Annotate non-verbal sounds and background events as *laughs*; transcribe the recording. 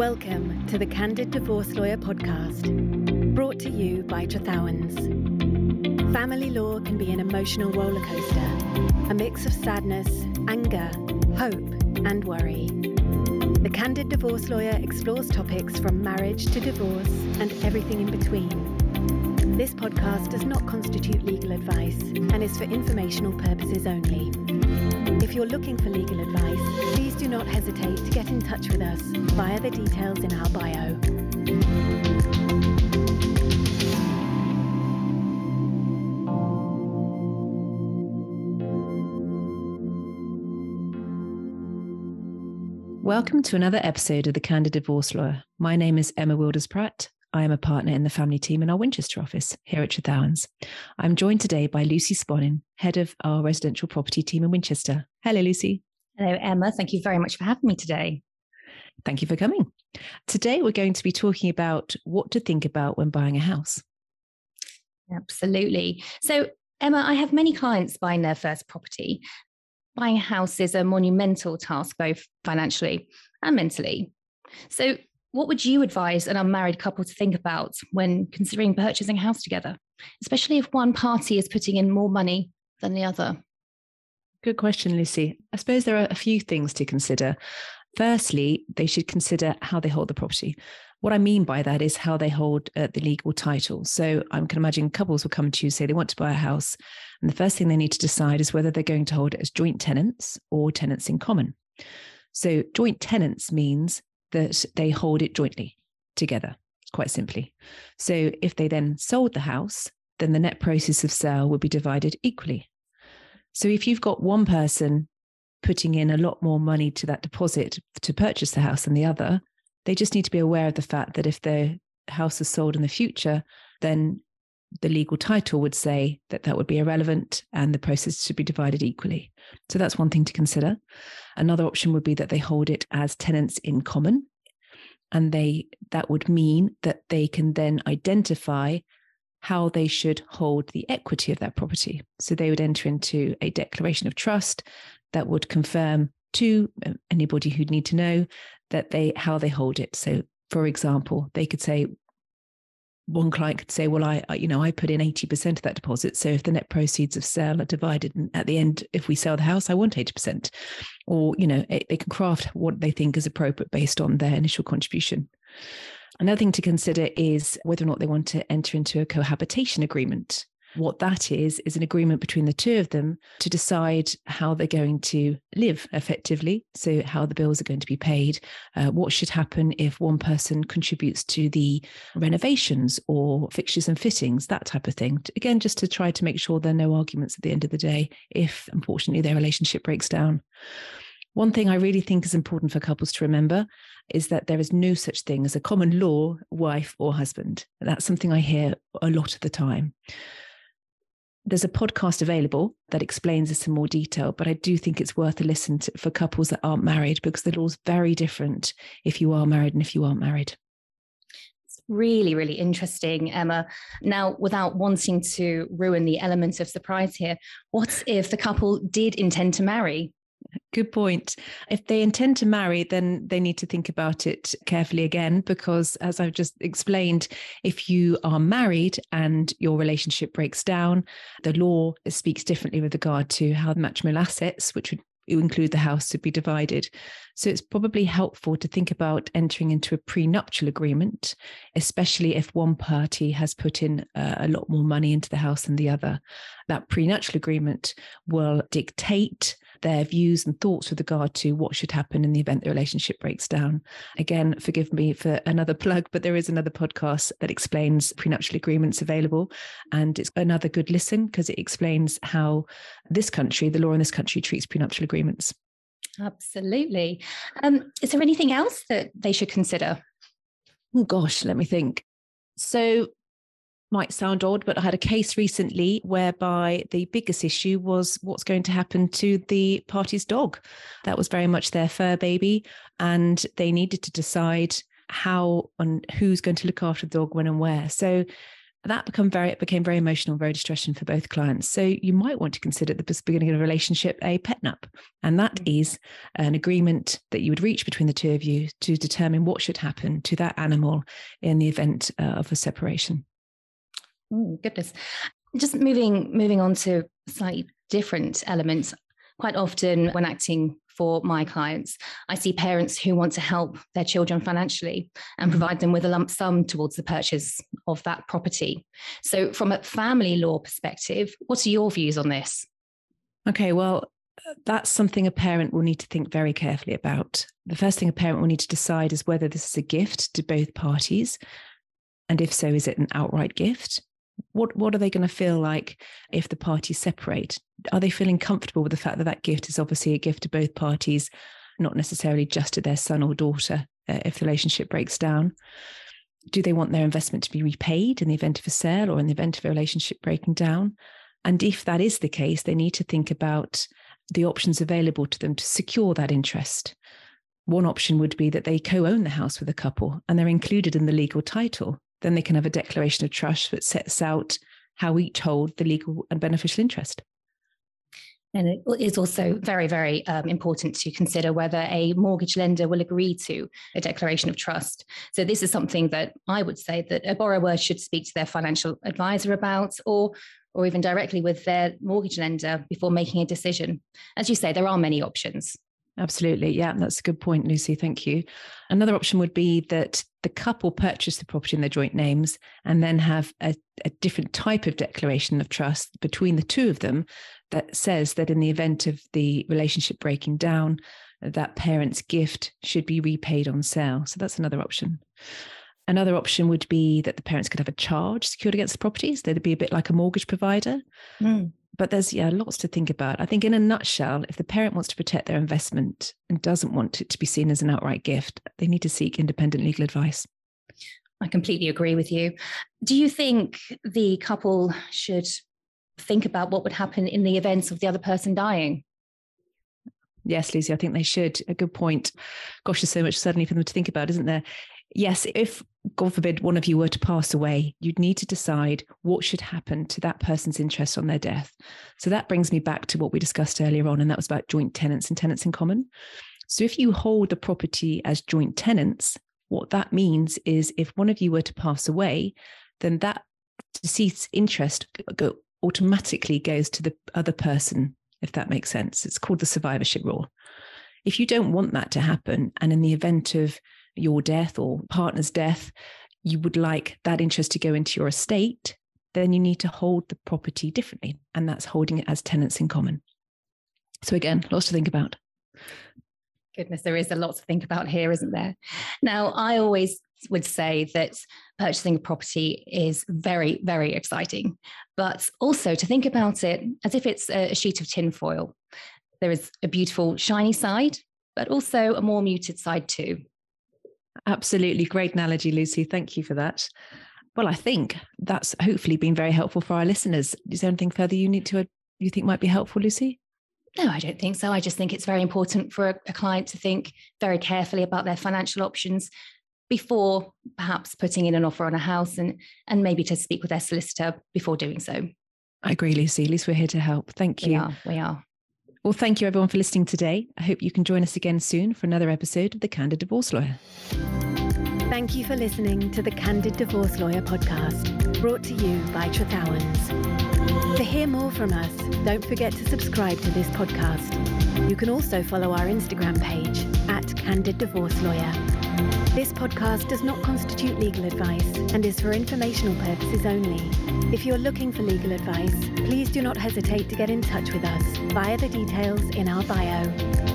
Welcome to the Candid Divorce Lawyer podcast, brought to you by Trethowans. Family law can be an emotional rollercoaster, a mix of sadness, anger, hope, and worry. The Candid Divorce Lawyer explores topics from marriage to divorce and everything in between. This podcast does not constitute legal advice and is for informational purposes only. If you're looking for legal advice, please do not hesitate to get in touch with us via the details in our bio. Welcome to another episode of The Candid Divorce Lawyer. My name is Emma Wilders Pratt. I am a partner in the family team in our Winchester office here at Trethowans. I'm joined today by Lucy Sponnin, head of our residential property team in Winchester. Hello, Lucy. Hello, Emma. Thank you very much for having me today. Thank you for coming. Today, we're going to be talking about what to think about when buying a house. Absolutely. So, Emma, I have many clients buying their first property. Buying a house is a monumental task, both financially and mentally. So, what would you advise an unmarried couple to think about when considering purchasing a house together, especially if one party is putting in more money than the other? Good question, Lucy. I suppose there are a few things to consider. Firstly, they should consider how they hold the property. What I mean by that is how they hold uh, the legal title. So I can imagine couples will come to you say they want to buy a house, and the first thing they need to decide is whether they're going to hold it as joint tenants or tenants in common. So joint tenants means that they hold it jointly together, quite simply. So if they then sold the house, then the net proceeds of sale would be divided equally. So if you've got one person putting in a lot more money to that deposit to purchase the house than the other, they just need to be aware of the fact that if the house is sold in the future, then the legal title would say that that would be irrelevant and the process should be divided equally. So that's one thing to consider. Another option would be that they hold it as tenants in common. And they that would mean that they can then identify how they should hold the equity of that property. So they would enter into a declaration of trust that would confirm to uh, anybody who'd need to know that they how they hold it. So for example, they could say one client could say, well, I, I, you know, I put in 80% of that deposit. So if the net proceeds of sale are divided at the end, if we sell the house, I want 80%. Or, you know, it, they can craft what they think is appropriate based on their initial contribution. Another thing to consider is whether or not they want to enter into a cohabitation agreement. What that is, is an agreement between the two of them to decide how they're going to live effectively. So, how the bills are going to be paid, uh, what should happen if one person contributes to the renovations or fixtures and fittings, that type of thing. Again, just to try to make sure there are no arguments at the end of the day if, unfortunately, their relationship breaks down. One thing I really think is important for couples to remember is that there is no such thing as a common law wife or husband. That's something I hear a lot of the time there's a podcast available that explains this in more detail, but I do think it's worth a listen to, for couples that aren't married because the law's very different if you are married and if you aren't married. It's really, really interesting, Emma. Now, without wanting to ruin the element of surprise here, what if the couple did intend to marry? Good point. If they intend to marry, then they need to think about it carefully again, because as I've just explained, if you are married and your relationship breaks down, the law speaks differently with regard to how the matrimonial assets, which would include the house would be divided. So it's probably helpful to think about entering into a prenuptial agreement, especially if one party has put in uh, a lot more money into the house than the other. That prenuptial agreement will dictate their views and thoughts with regard to what should happen in the event the relationship breaks down. Again, forgive me for another *laughs* plug, but there is another podcast that explains prenuptial agreements available. And it's another good listen because it explains how this country, the law in this country, treats prenuptial agreements. Absolutely. Um, is there anything else that they should consider? Oh, gosh, let me think. So, might sound odd, but I had a case recently whereby the biggest issue was what's going to happen to the party's dog. That was very much their fur baby, and they needed to decide how and who's going to look after the dog when and where. So that become very it became very emotional, very distressing for both clients. So you might want to consider at the beginning of a relationship a petnup, and that mm-hmm. is an agreement that you would reach between the two of you to determine what should happen to that animal in the event uh, of a separation. Oh, goodness. Just moving moving on to slightly different elements. Quite often, when acting for my clients, I see parents who want to help their children financially and provide them with a lump sum towards the purchase of that property. So, from a family law perspective, what are your views on this? Okay, well, uh, that's something a parent will need to think very carefully about. The first thing a parent will need to decide is whether this is a gift to both parties. And if so, is it an outright gift? What what are they going to feel like if the parties separate? Are they feeling comfortable with the fact that that gift is obviously a gift to both parties not necessarily just to their son or daughter uh, if the relationship breaks down? Do they want their investment to be repaid in the event of a sale or in the event of a relationship breaking down? And if that is the case they need to think about the options available to them to secure that interest. One option would be that they co-own the house with a couple and they're included in the legal title then they can have a declaration of trust that sets out how each hold the legal and beneficial interest. And it is also very, very um, important to consider whether a mortgage lender will agree to a declaration of trust. So, this is something that I would say that a borrower should speak to their financial advisor about, or or even directly with their mortgage lender before making a decision. As you say, there are many options. Absolutely. Yeah, that's a good point, Lucy. Thank you. Another option would be that the couple purchase the property in their joint names and then have a, a, different type of declaration of trust between the two of them that says that in the event of the relationship breaking down, that parent's gift should be repaid on sale. So that's another option. Another option would be that the parents could have a charge secured against the properties. They'd be a bit like a mortgage provider. Mm but there's yeah lots to think about i think in a nutshell if the parent wants to protect their investment and doesn't want it to be seen as an outright gift they need to seek independent legal advice i completely agree with you do you think the couple should think about what would happen in the event of the other person dying Yes, Lucy, I think they should. A good point. Gosh, there's so much suddenly for them to think about, isn't there? Yes, if God forbid one of you were to pass away, you'd need to decide what should happen to that person's interest on their death. So that brings me back to what we discussed earlier on, and that was about joint tenants and tenants in common. So if you hold the property as joint tenants, what that means is if one of you were to pass away, then that deceased's interest go, automatically goes to the other person, if that makes sense. It's called the survivorship rule. If you don't want that to happen, and in the event of your death or partner's death, you would like that interest to go into your estate, then you need to hold the property differently. And that's holding it as tenants in common. So, again, lots to think about. Goodness, there is a lot to think about here, isn't there? Now, I always would say that purchasing a property is very, very exciting, but also to think about it as if it's a sheet of tinfoil. There is a beautiful, shiny side, but also a more muted side too. Absolutely. Great analogy, Lucy. Thank you for that. Well, I think that's hopefully been very helpful for our listeners. Is there anything further you need to you think might be helpful, Lucy? No, I don't think so. I just think it's very important for a, a client to think very carefully about their financial options before perhaps putting in an offer on a house and and maybe to speak with their solicitor before doing so. I agree, Lucy. At least we're here to help. Thank you. We are. We are. Well, thank you everyone for listening today. I hope you can join us again soon for another episode of The Candid Divorce Lawyer. Thank you for listening to the Candid Divorce Lawyer podcast, brought to you by Trethowans. To hear more from us, don't forget to subscribe to this podcast. You can also follow our Instagram page at Candid Divorce Lawyer. This podcast does not constitute legal advice and is for informational purposes only. If you're looking for legal advice, please do not hesitate to get in touch with us via the details in our bio.